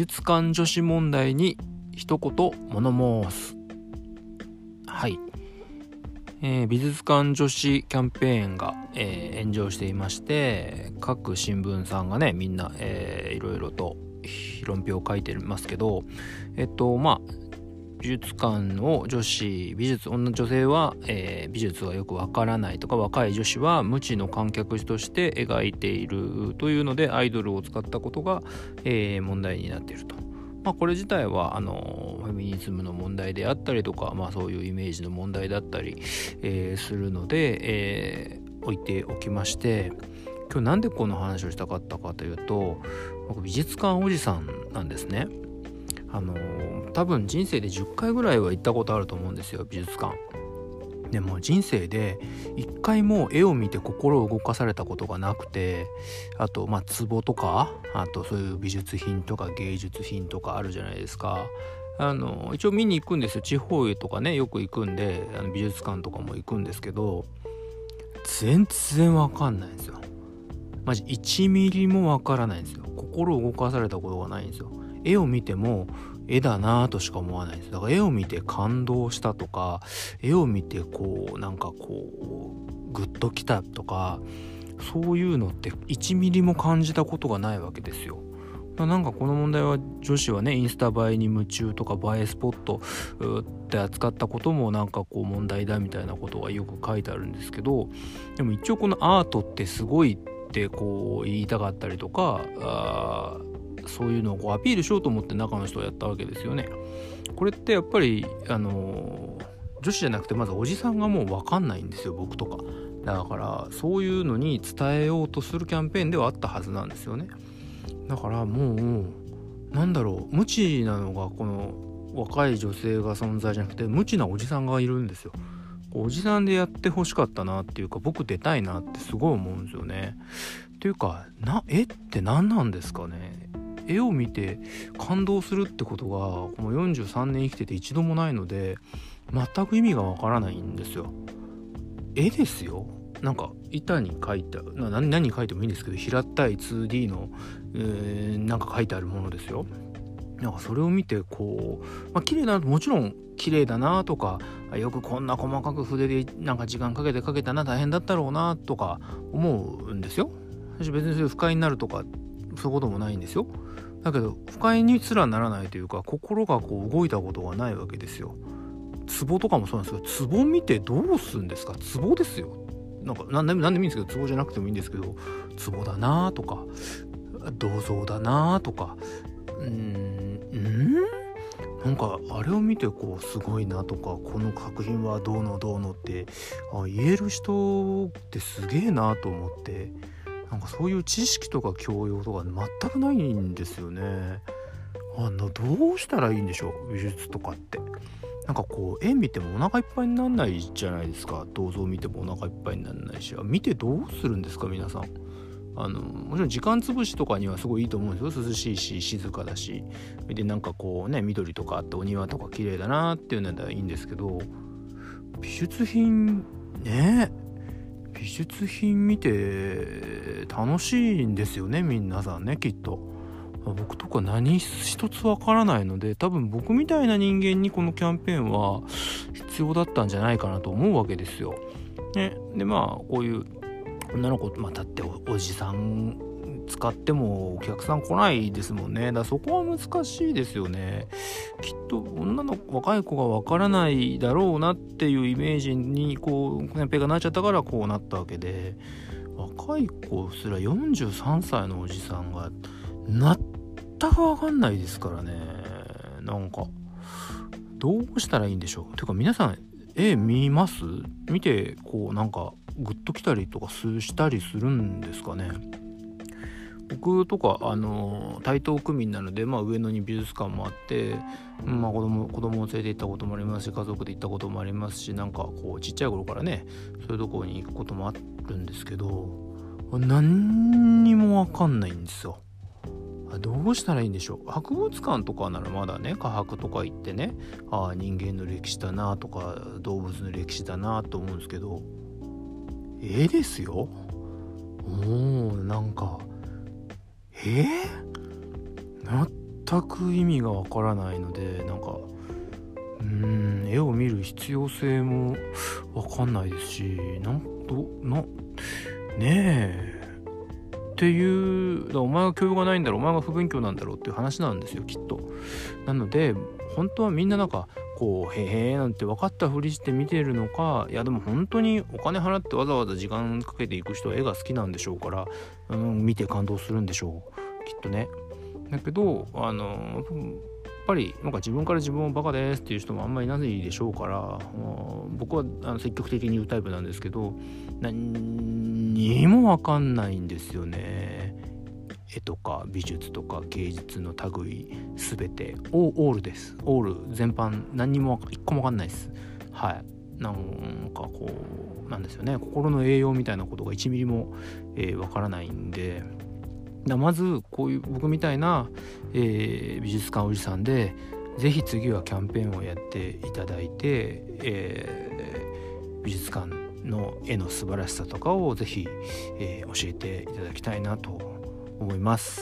術館女子問題に一言物申す。はい。えー、美術館女子キャンペーンが、えー、炎上していまして各新聞さんがねみんな、えー、いろいろと論評を書いてますけどえっとまあ美術館を女子美術女女性は、えー、美術がよくわからないとか若い女子は無知の観客として描いているというのでアイドルを使ったことが、えー、問題になっていると。まあ、これ自体はあのフェミニズムの問題であったりとか、まあ、そういうイメージの問題だったり、えー、するので、え、置いておきまして今日なんでこの話をしたかったかというと僕美術館おじさんなんですね。あの多分人生で10回ぐらいは行ったことあると思うんですよ美術館。でも人生で一回も絵を見て心を動かされたことがなくてあとまあ壺とかあとそういう美術品とか芸術品とかあるじゃないですか。あの一応見に行くんですよ。地方へとかねよく行くんであの美術館とかも行くんですけど全然わかんないんですよ。マジ1ミリもわからないんですよ。心を動かされたことがないんですよ。絵を見ても絵だなぁとしか思わないですだから絵を見て感動したとか絵を見てこうなんかこうグッときたとかそういうのって1ミリも感じたことがないわけですよ。なんかこの問題は女子はねインスタ映えに夢中とか映えスポットって扱ったこともなんかこう問題だみたいなことがよく書いてあるんですけどでも一応このアートってすごいってこう言いたかったりとかそういうのをこうアピールしようと思って中の人をやったわけですよね。これってやっぱりあの女子じゃなくてまずおじさんがもう分かんないんですよ僕とか。だからそういうのに伝えようとするキャンペーンではあったはずなんですよね。だからもうなんだろう無知なのがこの若い女性が存在じゃなくて無知なおじさんがいるんですよ。おじさんでやってほしかったなっていうか僕出たいなってすごい思うんですよね。っていうかな絵って何なんですかね絵を見て感動するってことがこの43年生きてて一度もないので全く意味がわからないんですよ。絵ですよなんか板に描いた何何描いてもいいんですけど平たい 2D の、えー、なんか書いてあるものですよ。なんかそれを見てこう、まあ綺麗だなもちろん綺麗だなとかよくこんな細かく筆でなんか時間かけて描けたな大変だったろうなとか思うんですよ。別にそれ不快になるとかそういうこともないんですよ。だけど不快にすらならないというか心がこう動いたことがないわけですよ。壺とかもそうなんですけど壺見てどうすんですか？壺ですよ。なんか何でも何でもいいんですけど壺じゃなくてもいいんですけど壺だなとか銅像だなとかうーん？なんかあれを見てこうすごいなとかこの作品はどうのどうのってあ言える人ってすげえなと思ってなんかそういう知識とか教養とか全くないんですよね。あのどうしたらいいんでしょう？美術とかって。なんかこう絵見てもお腹いっぱいになんないじゃないですか。銅像見てもお腹いっぱいになんないし。見てどうするんですか皆さん。あのもちろん時間つぶしとかにはすごいいいと思うんですよ。涼しいし静かだし。でなんかこうね緑とかあってお庭とか綺麗だなっていうのはいいんですけど。美術品ね。え美術品見て楽しいんですよね皆さんねきっと。僕とか何一つわからないので多分僕みたいな人間にこのキャンペーンは必要だったんじゃないかなと思うわけですよ。ね、でまあこういう女の子、まあ、だっておじさん使ってもお客さん来ないですもんね。だからそこは難しいですよね。きっと女の若い子がわからないだろうなっていうイメージにこうキャンペーンがなっちゃったからこうなったわけで。若い子すら43歳のおじさんが全くわかんないですからね。なんかどうしたらいいんでしょう。てか皆さん絵見ます？見てこうなんかグッときたりとかしたりするんですかね。僕とかあの台東区民なので、まあ、上野に美術館もあって、まあ、子供子供を連れて行ったこともありますし家族で行ったこともありますしなんかこうちっちゃい頃からねそういうとこに行くこともあるんですけど何にも分かんないんですよ。どうしたらいいんでしょう博物館とかならまだね科博とか行ってねああ人間の歴史だなとか動物の歴史だなと思うんですけど絵ですよもうなんかえー、全く意味がわからないのでなんかうん絵を見る必要性もわかんないですしなんとなねえ。っていうお前は教養がないんだろうお前が不勉強なんだろうっていう話なんですよきっと。なので本当はみんななんかこうへえなんて分かったふりして見てるのかいやでも本当にお金払ってわざわざ時間かけていく人は絵が好きなんでしょうから、うん、見て感動するんでしょう。きっとね。だけどあのやっぱりなんか自分から自分をバカですっていう人もあんまりないでしょうから僕はあの積極的に言うタイプなんですけど何にも分かんないんですよね。絵とか美術とか芸術の類全てオールです。オール全般何にも一個も分かんないです。はい。なんかこうなんですよね。心の栄養みたいなことが1ミリも、えー、分からないんで。だまずこういう僕みたいな、えー、美術館おじさんで是非次はキャンペーンをやっていただいて、えー、美術館の絵の素晴らしさとかを是非、えー、教えていただきたいなと思います。